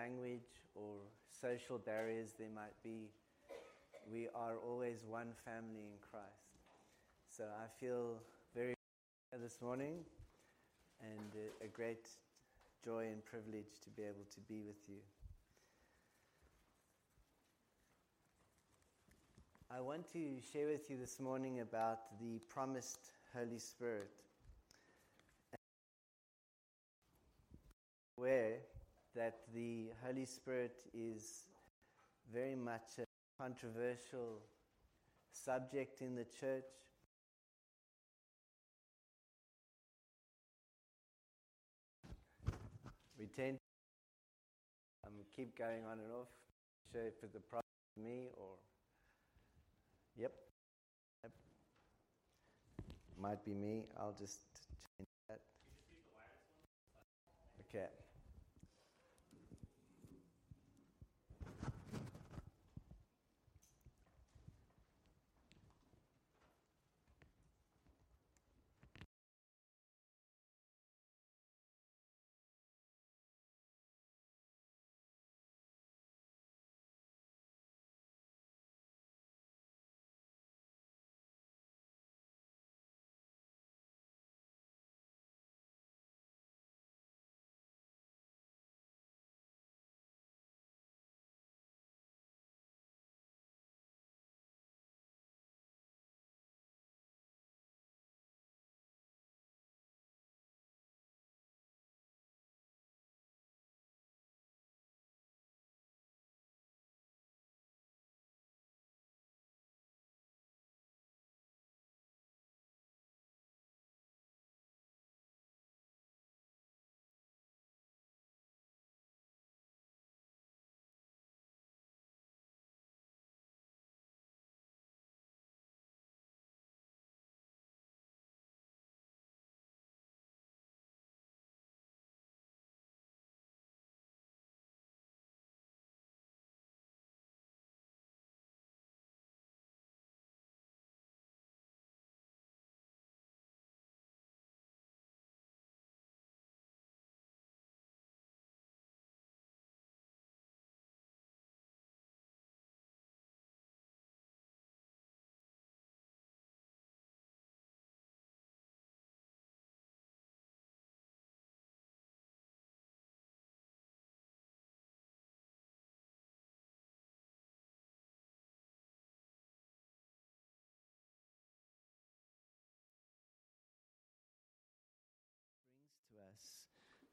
language or social barriers there might be, we are always one family in Christ. So I feel very this morning and a, a great joy and privilege to be able to be with you. I want to share with you this morning about the promised Holy Spirit. Aware that the Holy Spirit is very much a controversial subject in the church. We tend to um, keep going on and off. Sure if it's a problem with me or Yep. yep. Might be me. I'll just change that. Okay.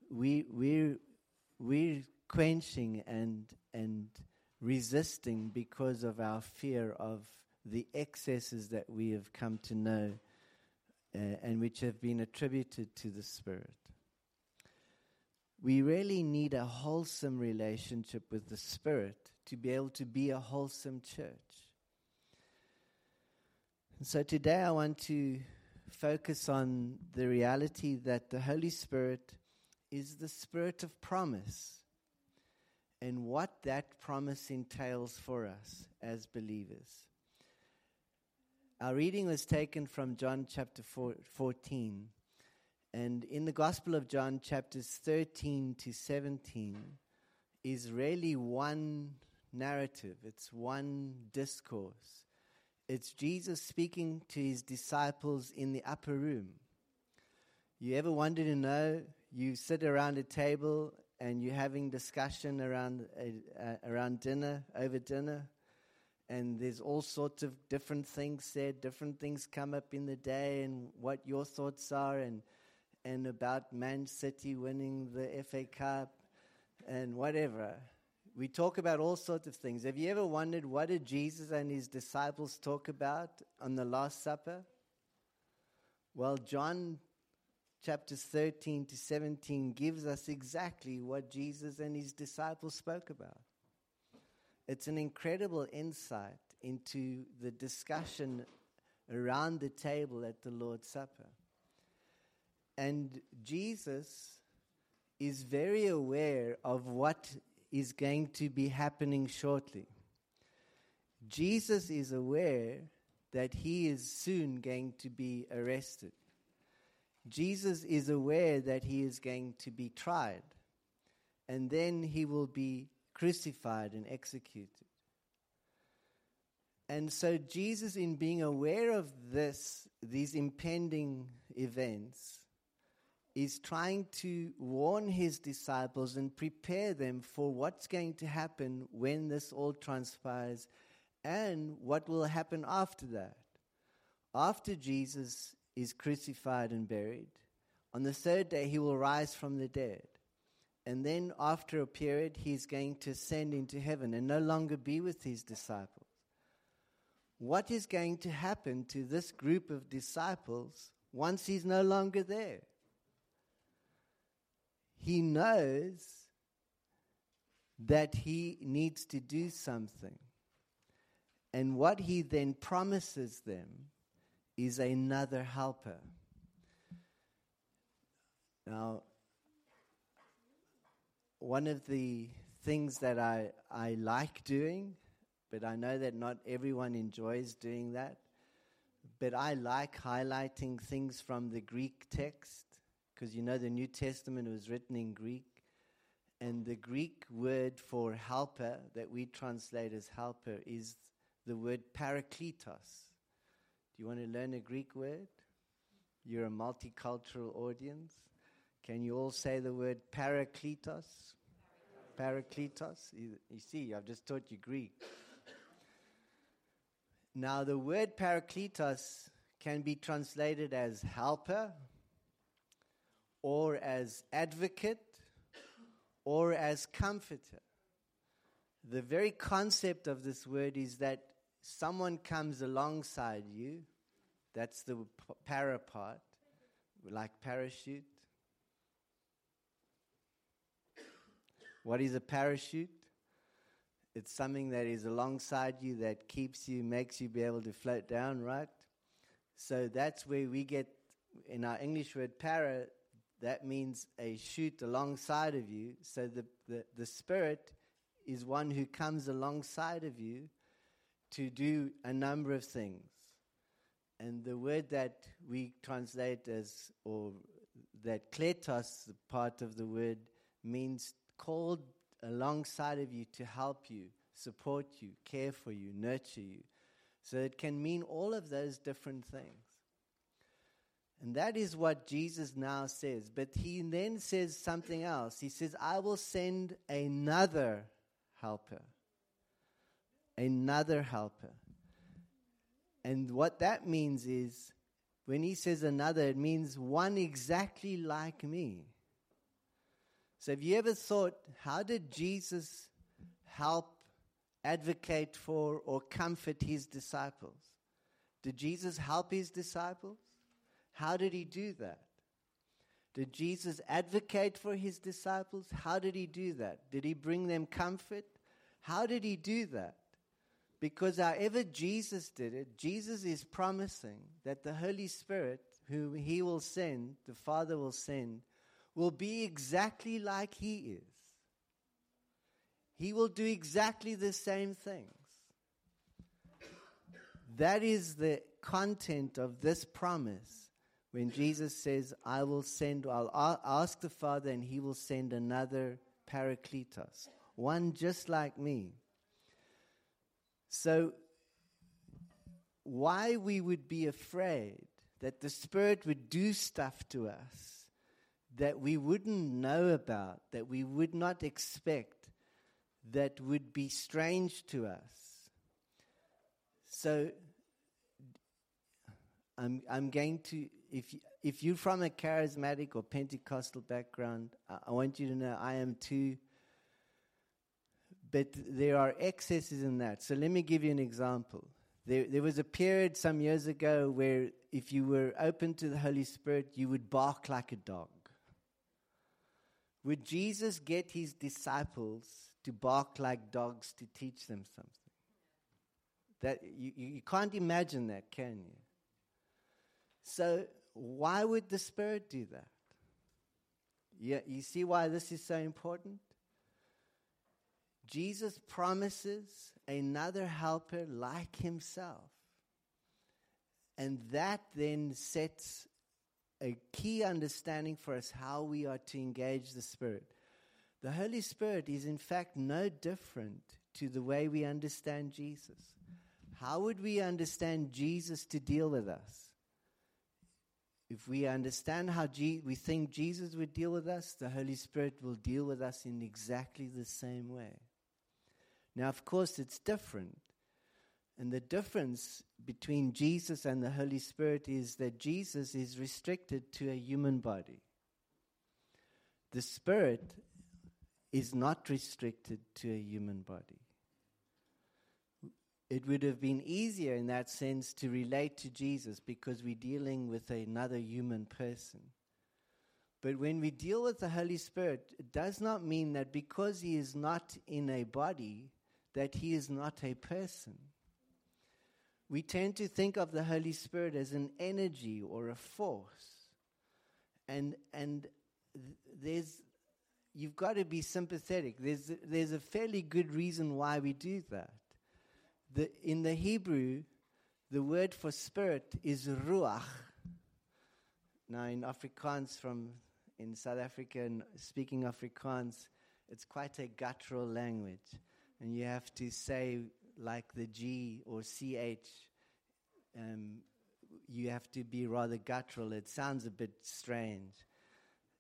We, we're, we're quenching and, and resisting because of our fear of the excesses that we have come to know uh, and which have been attributed to the Spirit. We really need a wholesome relationship with the Spirit to be able to be a wholesome church. And so today I want to focus on the reality that the Holy Spirit is the Spirit of promise and what that promise entails for us as believers. Our reading was taken from John chapter 14. And in the Gospel of John, chapters 13 to 17, is really one narrative, it's one discourse. It's Jesus speaking to his disciples in the upper room. You ever wanted to know? You sit around a table and you're having discussion around uh, around dinner over dinner, and there's all sorts of different things said, different things come up in the day, and what your thoughts are, and and about Man City winning the FA Cup, and whatever. We talk about all sorts of things. Have you ever wondered what did Jesus and his disciples talk about on the Last Supper? Well, John chapters 13 to 17 gives us exactly what Jesus and his disciples spoke about. It's an incredible insight into the discussion around the table at the Lord's Supper. And Jesus is very aware of what is going to be happening shortly. Jesus is aware that he is soon going to be arrested. Jesus is aware that he is going to be tried. and then he will be crucified and executed. And so, Jesus, in being aware of this, these impending events, is trying to warn his disciples and prepare them for what's going to happen when this all transpires and what will happen after that. After Jesus is crucified and buried, on the third day he will rise from the dead. And then, after a period, he is going to ascend into heaven and no longer be with his disciples what is going to happen to this group of disciples once he's no longer there. He knows that he needs to do something. And what he then promises them is another helper. Now, one of the things that I, I like doing but I know that not everyone enjoys doing that. But I like highlighting things from the Greek text because you know the New Testament was written in Greek. And the Greek word for helper that we translate as helper is the word parakletos. Do you want to learn a Greek word? You're a multicultural audience. Can you all say the word parakletos? Parakletos? You, you see, I've just taught you Greek. Now, the word parakletos can be translated as helper, or as advocate, or as comforter. The very concept of this word is that someone comes alongside you. That's the para part, like parachute. What is a parachute? It's something that is alongside you that keeps you, makes you be able to float down, right? So that's where we get, in our English word para, that means a chute alongside of you. So the, the, the Spirit is one who comes alongside of you to do a number of things. And the word that we translate as, or that kletos, part of the word, means called alongside of you to help you, support you, care for you, nurture you. So it can mean all of those different things. And that is what Jesus now says. But he then says something else. He says, I will send another helper. Another helper. And what that means is, when he says another, it means one exactly like me. So, have you ever thought, how did Jesus help advocate for or comfort his disciples? Did Jesus help his disciples? How did he do that? Did Jesus advocate for his disciples? How did he do that? Did he bring them comfort? How did he do that? Because however Jesus did it, Jesus is promising that the Holy Spirit, whom he will send, the Father will send, will be exactly like He is. He will do exactly the same things. That is the content of this promise when Jesus says, I will send, I'll ask the Father, and He will send another Parakletos, one just like me. So, why we would be afraid that the Spirit would do stuff to us that we wouldn't know about, that we would not expect, that would be strange to us. So I'm, I'm going to, if, if you're from a charismatic or Pentecostal background, I, I want you to know I am too. But there are excesses in that. So let me give you an example. There, there was a period some years ago where if you were open to the Holy Spirit, you would bark like a dog. Would Jesus get his disciples to bark like dogs to teach them something? That you, you can't imagine that, can you? So why would the Spirit do that? Yeah, you see why this is so important? Jesus promises another helper like himself. And that then sets a key understanding for us how we are to engage the Spirit. The Holy Spirit is, in fact, no different to the way we understand Jesus. How would we understand Jesus to deal with us? If we understand how G- we think Jesus would deal with us, the Holy Spirit will deal with us in exactly the same way. Now, of course, it's different. And the difference between Jesus and the Holy Spirit is that Jesus is restricted to a human body. The Spirit is not restricted to a human body. It would have been easier in that sense to relate to Jesus because we're dealing with another human person. But when we deal with the Holy Spirit, it does not mean that because he is not in a body, that he is not a person. We tend to think of the Holy Spirit as an energy or a force. And, and there's, you've got to be sympathetic. There's, there's a fairly good reason why we do that. The, in the Hebrew, the word for spirit is ruach. Now, in Afrikaans, from in South Africa, and speaking Afrikaans, it's quite a guttural language, and you have to say like the G or CH. Um, you have to be rather guttural. It sounds a bit strange.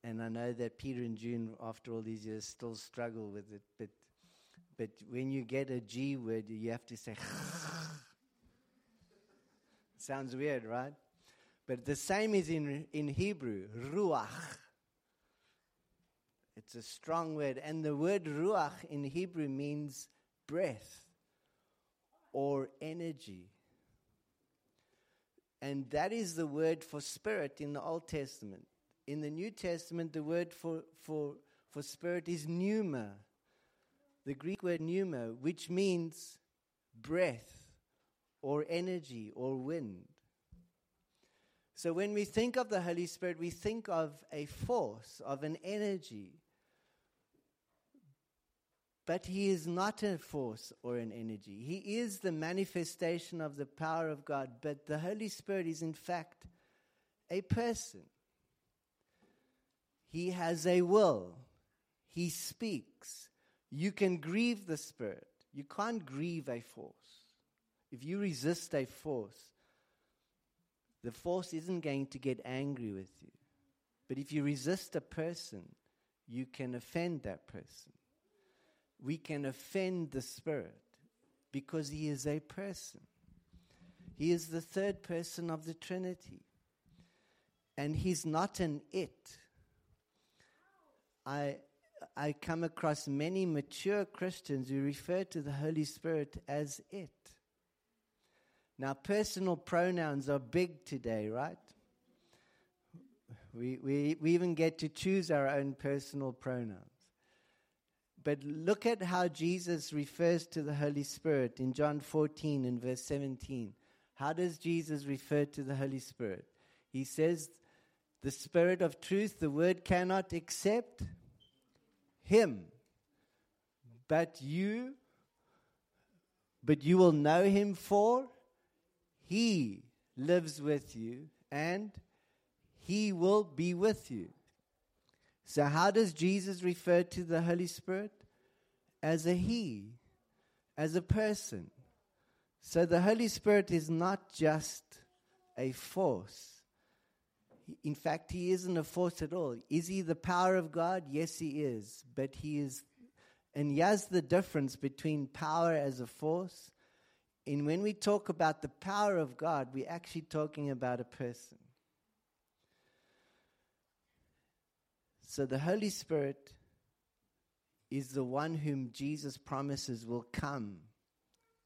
And I know that Peter and June, after all these years, still struggle with it. But, but when you get a G word, you have to say. Sounds weird, right? But the same is in, in Hebrew, ruach. It's a strong word. And the word ruach in Hebrew means breath or energy. And that is the word for spirit in the Old Testament. In the New Testament, the word for, for, for spirit is pneuma, the Greek word pneuma, which means breath or energy or wind. So when we think of the Holy Spirit, we think of a force, of an energy. But he is not a force or an energy. He is the manifestation of the power of God. But the Holy Spirit is, in fact, a person. He has a will. He speaks. You can grieve the Spirit. You can't grieve a force. If you resist a force, the force isn't going to get angry with you. But if you resist a person, you can offend that person. We can offend the Spirit because He is a person. He is the third person of the Trinity. And He's not an it. I, I come across many mature Christians who refer to the Holy Spirit as it. Now, personal pronouns are big today, right? We, we, we even get to choose our own personal pronouns. But look at how Jesus refers to the Holy Spirit in John 14 and verse 17. How does Jesus refer to the Holy Spirit? He says, The Spirit of truth, the word cannot accept him. But you, but you will know him for he lives with you and he will be with you. So, how does Jesus refer to the Holy Spirit? As a He, as a person. So, the Holy Spirit is not just a force. In fact, He isn't a force at all. Is He the power of God? Yes, He is. But He is, and here's the difference between power as a force and when we talk about the power of God, we're actually talking about a person. So the Holy Spirit is the one whom Jesus promises will come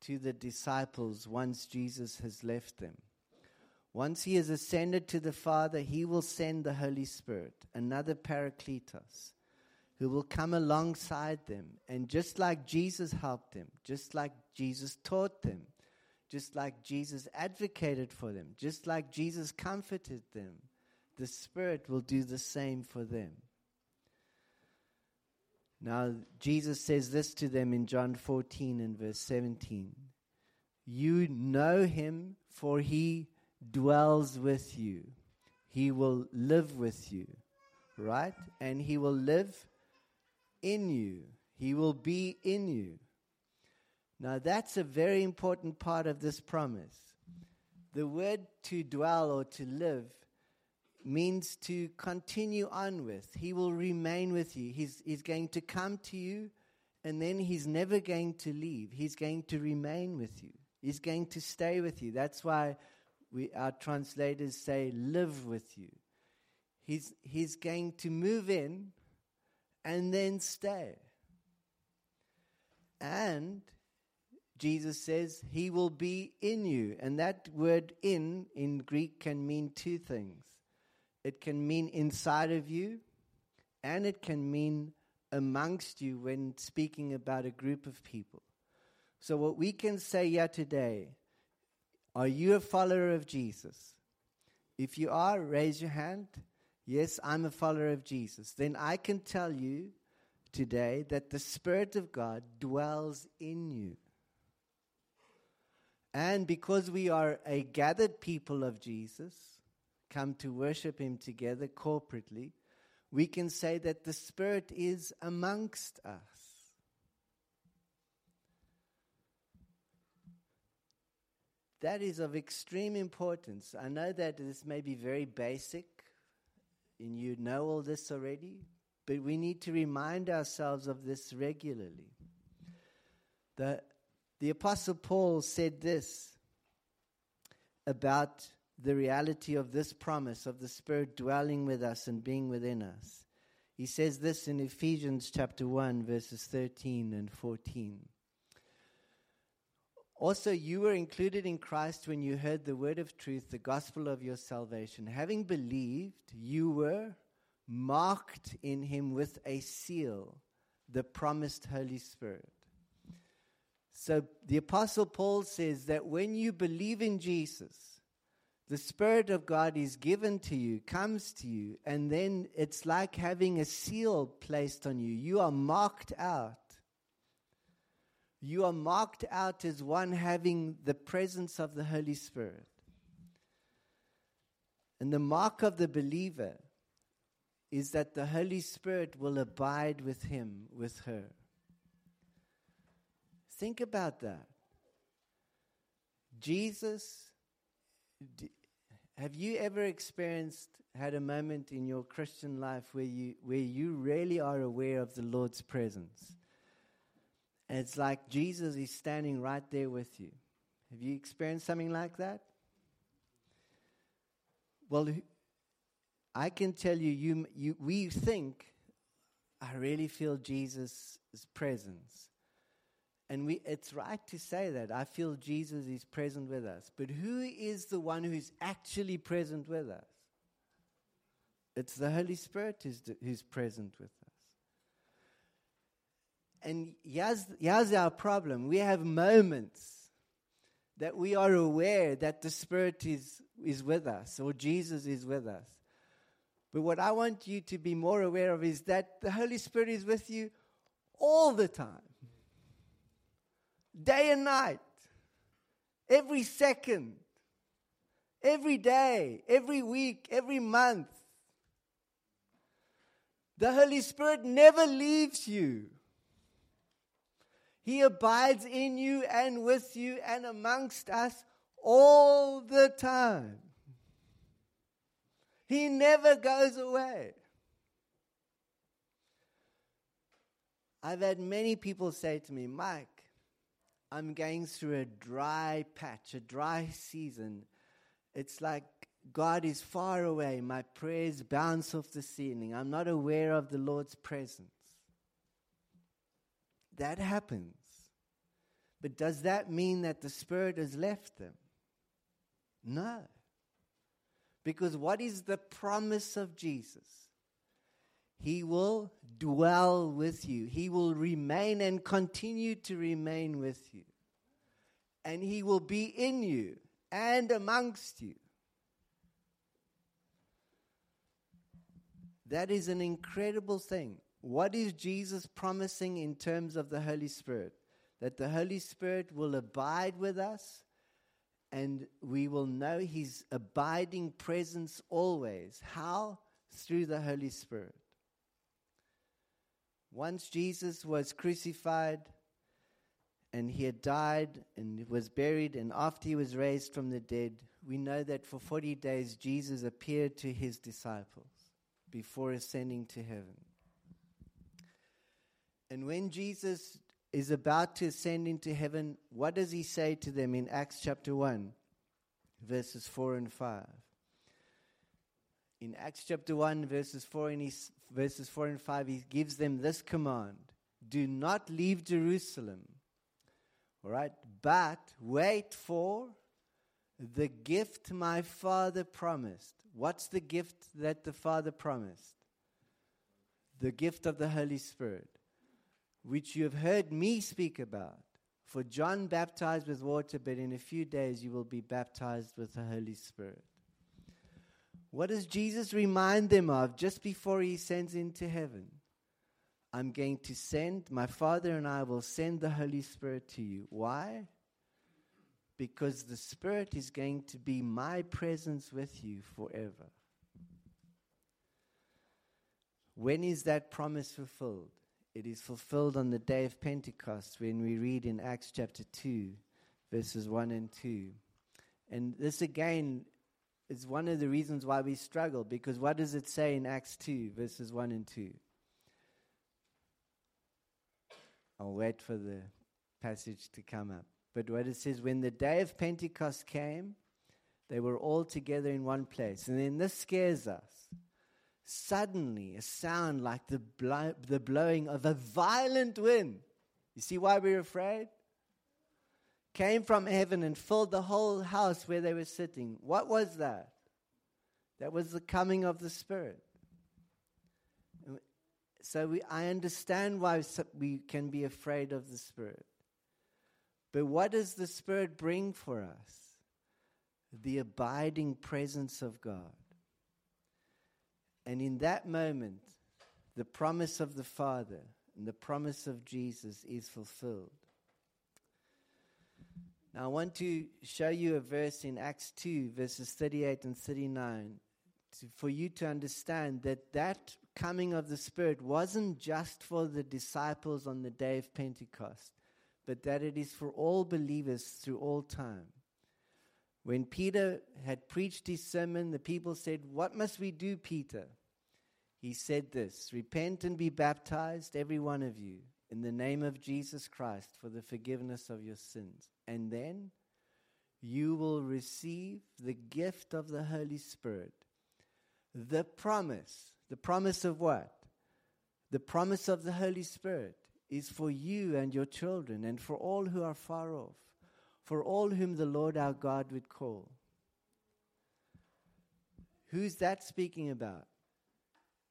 to the disciples once Jesus has left them. Once he has ascended to the Father, he will send the Holy Spirit, another Paracletos, who will come alongside them. And just like Jesus helped them, just like Jesus taught them, just like Jesus advocated for them, just like Jesus comforted them, the Spirit will do the same for them. Now, Jesus says this to them in John 14 and verse 17 You know him, for he dwells with you, he will live with you, right? And he will live in you. He will be in you. Now, that's a very important part of this promise. The word to dwell or to live means to continue on with. He will remain with you. He's, he's going to come to you, and then he's never going to leave. He's going to remain with you. He's going to stay with you. That's why we, our translators say, live with you. He's, he's going to move in and then stay. And Jesus says he will be in you. And that word in in Greek can mean two things it can mean inside of you, and it can mean amongst you when speaking about a group of people. So, what we can say here today are you a follower of Jesus? If you are, raise your hand. Yes, I'm a follower of Jesus. Then I can tell you today that the Spirit of God dwells in you. And because we are a gathered people of Jesus, come to worship Him together corporately, we can say that the Spirit is amongst us. That is of extreme importance. I know that this may be very basic, and you know all this already, but we need to remind ourselves of this regularly. The the Apostle Paul said this about the reality of this promise of the Spirit dwelling with us and being within us. He says this in Ephesians chapter 1, verses 13 and 14. Also, you were included in Christ when you heard the word of truth, the gospel of your salvation. Having believed, you were marked in him with a seal, the promised Holy Spirit. So the Apostle Paul says that when you believe in Jesus, the Spirit of God is given to you, comes to you, and then it's like having a seal placed on you. You are marked out. You are marked out as one having the presence of the Holy Spirit. And the mark of the believer is that the Holy Spirit will abide with him, with her. Think about that. Jesus, have you ever experienced, had a moment in your Christian life where you, where you really are aware of the Lord's presence? And it's like Jesus is standing right there with you. Have you experienced something like that? Well, I can tell you, you, you we think, I really feel Jesus' presence. And we, it's right to say that. I feel Jesus is present with us. But who is the one who's actually present with us? It's the Holy Spirit who's, who's present with us. And here's, here's our problem we have moments that we are aware that the Spirit is, is with us or Jesus is with us. But what I want you to be more aware of is that the Holy Spirit is with you all the time day and night, every second, every day, every week, every month. The Holy Spirit never leaves you. He abides in you and with you and amongst us all the time. He never goes away. I've had many people say to me, Mike, I'm going through a dry patch, a dry season. It's like God is far away. My prayers bounce off the ceiling. I'm not aware of the Lord's presence. That happens. But does that mean that the Spirit has left them? No. Because what is the promise of Jesus? He will dwell with you. He will remain and continue to remain with you. And He will be in you and amongst you. That is an incredible thing. What is Jesus promising in terms of the Holy Spirit? That the Holy Spirit will abide with us and we will know His abiding presence always. How? Through the Holy Spirit. Once Jesus was crucified and he had died and was buried, and after he was raised from the dead, we know that for 40 days Jesus appeared to his disciples before ascending to heaven. And when Jesus is about to ascend into heaven, what does he say to them in Acts chapter 1, verses 4 and 5? In Acts chapter 1, verses 4 and, he, verses 4 and 5, he gives them this command Do not leave Jerusalem, all right, but wait for the gift my Father promised. What's the gift that the Father promised? The gift of the Holy Spirit which you have heard me speak about. For John baptized with water, but in a few days you will be baptized with the Holy Spirit. What does Jesus remind them of just before he sends into heaven? I'm going to send, my Father and I will send the Holy Spirit to you. Why? Because the Spirit is going to be my presence with you forever. When is that promise fulfilled? it is fulfilled on the day of Pentecost when we read in Acts chapter 2, verses 1 and 2. And this again is one of the reasons why we struggle, because what does it say in Acts 2, verses 1 and 2? I'll wait for the passage to come up. But what it says, when the day of Pentecost came, they were all together in one place. And then this scares us suddenly a sound like the, blow, the blowing of a violent wind. You see why we're afraid? Came from heaven and filled the whole house where they were sitting. What was that? That was the coming of the Spirit. So we, I understand why we can be afraid of the Spirit. But what does the Spirit bring for us? The abiding presence of God. And in that moment, the promise of the Father and the promise of Jesus is fulfilled. Now, I want to show you a verse in Acts 2, verses 38 and 39, to, for you to understand that that coming of the Spirit wasn't just for the disciples on the day of Pentecost, but that it is for all believers through all time. When Peter had preached his sermon, the people said, What must we do, Peter? He said this Repent and be baptized, every one of you, in the name of Jesus Christ for the forgiveness of your sins. And then you will receive the gift of the Holy Spirit. The promise, the promise of what? The promise of the Holy Spirit is for you and your children and for all who are far off for all whom the Lord our God would call. Who's that speaking about?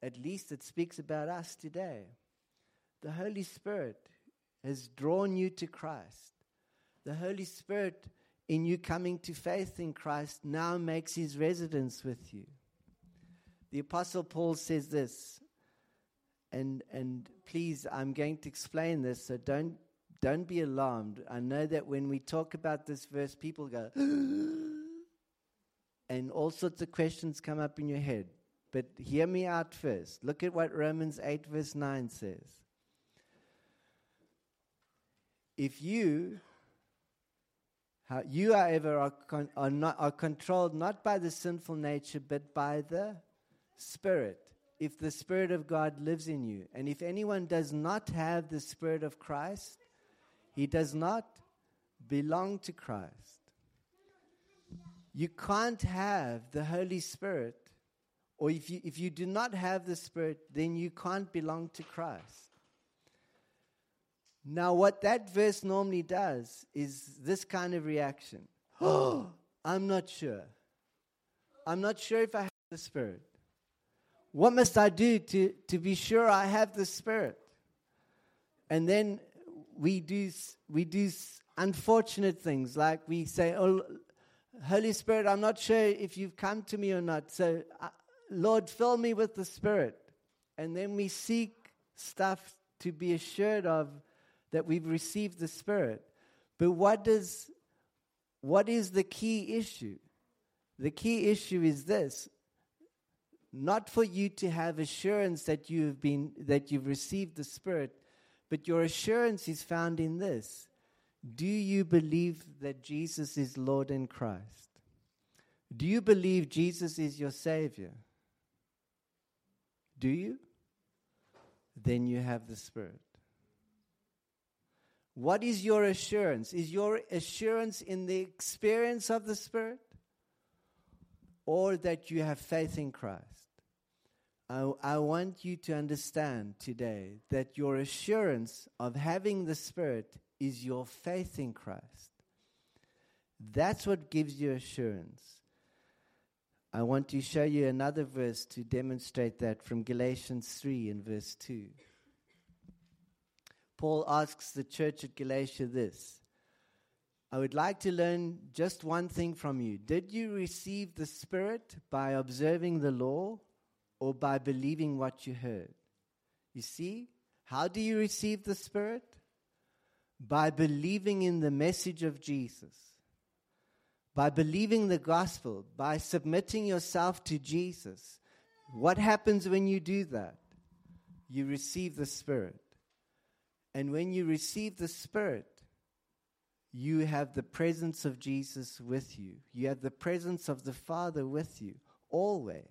At least it speaks about us today. The Holy Spirit has drawn you to Christ. The Holy Spirit, in you coming to faith in Christ, now makes his residence with you. The Apostle Paul says this, and, and please, I'm going to explain this, so don't don't be alarmed. I know that when we talk about this verse, people go, and all sorts of questions come up in your head. But hear me out first. Look at what Romans 8, verse 9 says. If you, you, however, are, con- are, not, are controlled not by the sinful nature, but by the Spirit, if the Spirit of God lives in you, and if anyone does not have the Spirit of Christ, he does not belong to Christ. You can't have the Holy Spirit, or if you, if you do not have the Spirit, then you can't belong to Christ. Now, what that verse normally does is this kind of reaction Oh, I'm not sure. I'm not sure if I have the Spirit. What must I do to, to be sure I have the Spirit? And then we do, we do unfortunate things like we say, Oh, Holy Spirit, I'm not sure if you've come to me or not. So, uh, Lord, fill me with the Spirit. And then we seek stuff to be assured of that we've received the Spirit. But what does what is the key issue? The key issue is this not for you to have assurance that you've been that you've received the Spirit, but your assurance is found in this. Do you believe that Jesus is Lord and Christ? Do you believe Jesus is your Savior? Do you? Then you have the Spirit. What is your assurance? Is your assurance in the experience of the Spirit? Or that you have faith in Christ? I, I want you to understand today that your assurance of having the Spirit is your faith in Christ. That's what gives you assurance. I want to show you another verse to demonstrate that from Galatians 3 and verse 2. Paul asks the church at Galatia this I would like to learn just one thing from you. Did you receive the Spirit by observing the law or by believing what you heard? You see, how do you receive the Spirit? By believing in the message of Jesus, by believing the gospel, by submitting yourself to Jesus. What happens when you do that? You receive the Spirit. And when you receive the Spirit, you have the presence of Jesus with you. You have the presence of the Father with you, always.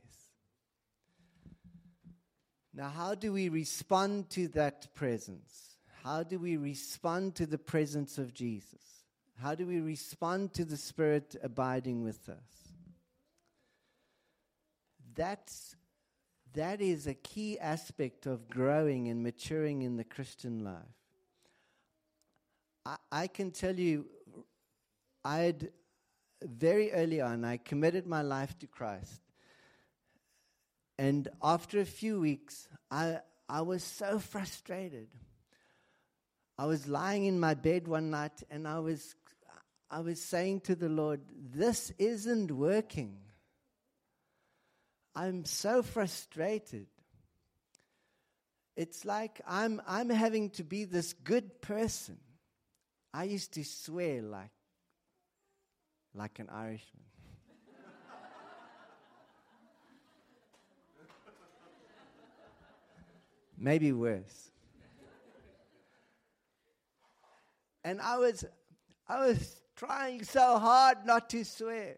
Now, how do we respond to that presence? How do we respond to the presence of Jesus? How do we respond to the Spirit abiding with us? That's that is a key aspect of growing and maturing in the Christian life. I, I can tell you, I had very early on, I committed my life to Christ. And after a few weeks, I, I was so frustrated. I was lying in my bed one night and I was, I was saying to the Lord, This isn't working. I'm so frustrated. It's like I'm, I'm having to be this good person. I used to swear like, like an Irishman. Maybe worse. And I was, I was trying so hard not to swear.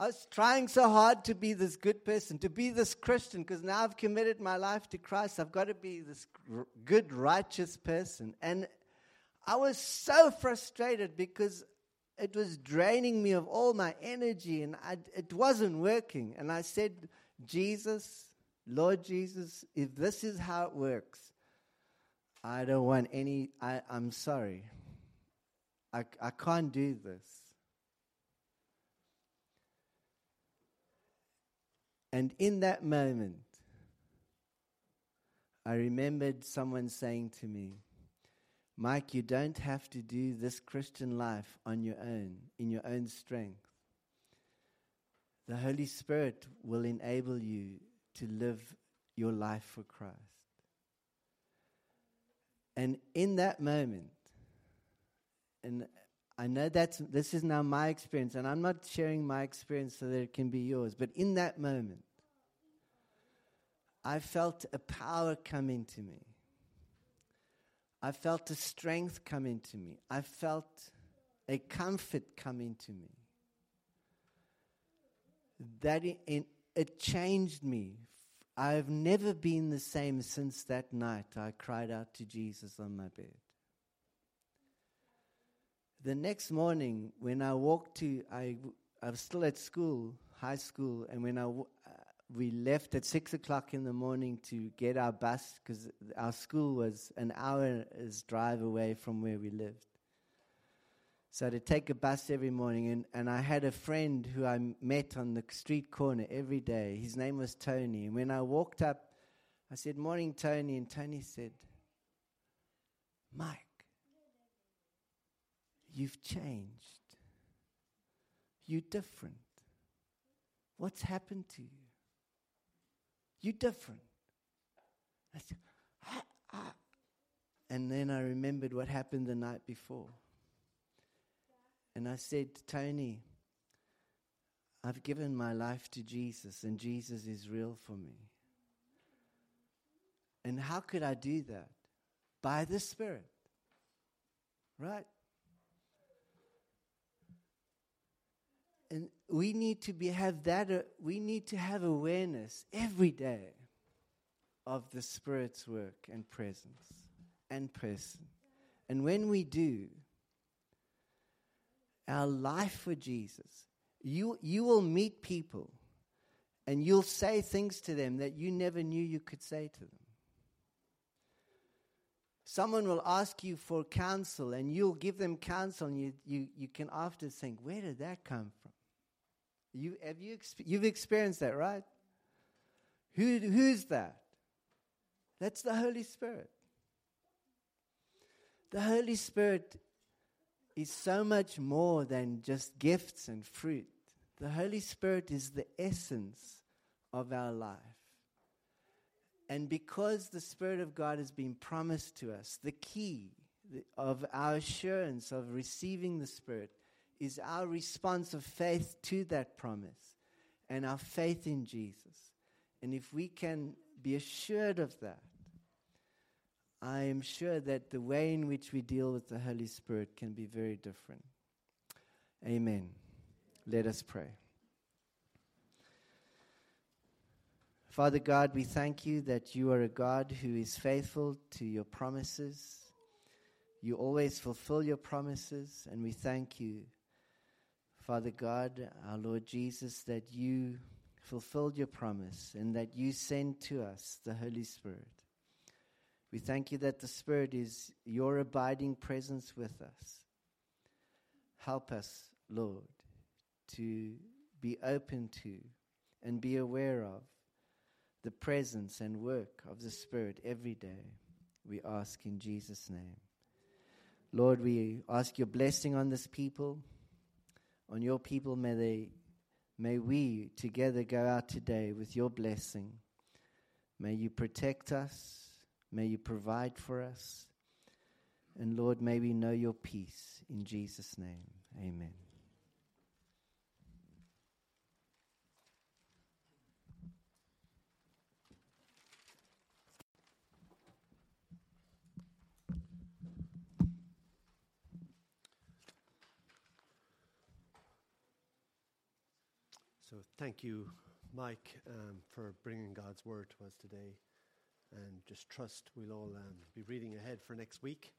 I was trying so hard to be this good person, to be this Christian, because now I've committed my life to Christ. I've got to be this good, righteous person. And I was so frustrated because it was draining me of all my energy and I, it wasn't working. And I said, Jesus, Lord Jesus, if this is how it works, I don't want any, I, I'm sorry. I, I can't do this. And in that moment, I remembered someone saying to me, Mike, you don't have to do this Christian life on your own, in your own strength. The Holy Spirit will enable you to live your life for Christ. And in that moment, and I know that's this is now my experience, and I'm not sharing my experience so that it can be yours, but in that moment, I felt a power come into me. I felt a strength come into me. I felt a comfort come into me. That it, it changed me. I've never been the same since that night I cried out to Jesus on my bed the next morning, when I walked to, I, I was still at school, high school, and when I, uh, we left at 6 o'clock in the morning to get our bus, because our school was an hour's drive away from where we lived. So to take a bus every morning, and, and I had a friend who I met on the street corner every day. His name was Tony. And when I walked up, I said, Morning, Tony. And Tony said, Mike, You've changed. You're different. What's happened to you? You're different. I said, ah, ah. And then I remembered what happened the night before. And I said, Tony, I've given my life to Jesus and Jesus is real for me. And how could I do that? By the Spirit. Right? And we need to be have that uh, we need to have awareness every day of the Spirit's work and presence and person. And when we do, our life for Jesus, you, you will meet people and you'll say things to them that you never knew you could say to them. Someone will ask you for counsel and you'll give them counsel and you, you, you can after think, where did that come from? You, have you, you've experienced that, right? Who, who's that? That's the Holy Spirit. The Holy Spirit is so much more than just gifts and fruit. The Holy Spirit is the essence of our life. And because the Spirit of God has been promised to us, the key of our assurance of receiving the Spirit is our response of faith to that promise and our faith in Jesus. And if we can be assured of that, I am sure that the way in which we deal with the Holy Spirit can be very different. Amen. Let us pray. Father God, we thank you that you are a God who is faithful to your promises. You always fulfill your promises, and we thank you, Father God, our Lord Jesus, that you fulfilled your promise and that you sent to us the Holy Spirit. We thank you that the Spirit is your abiding presence with us. Help us, Lord, to be open to and be aware of the presence and work of the Spirit every day. We ask in Jesus' name. Lord, we ask your blessing on this people, on your people. May they, may we together go out today with your blessing. May you protect us. May you provide for us. And Lord, may we know your peace. In Jesus' name, amen. So, thank you, Mike, um, for bringing God's word to us today and just trust we'll all um, be reading ahead for next week.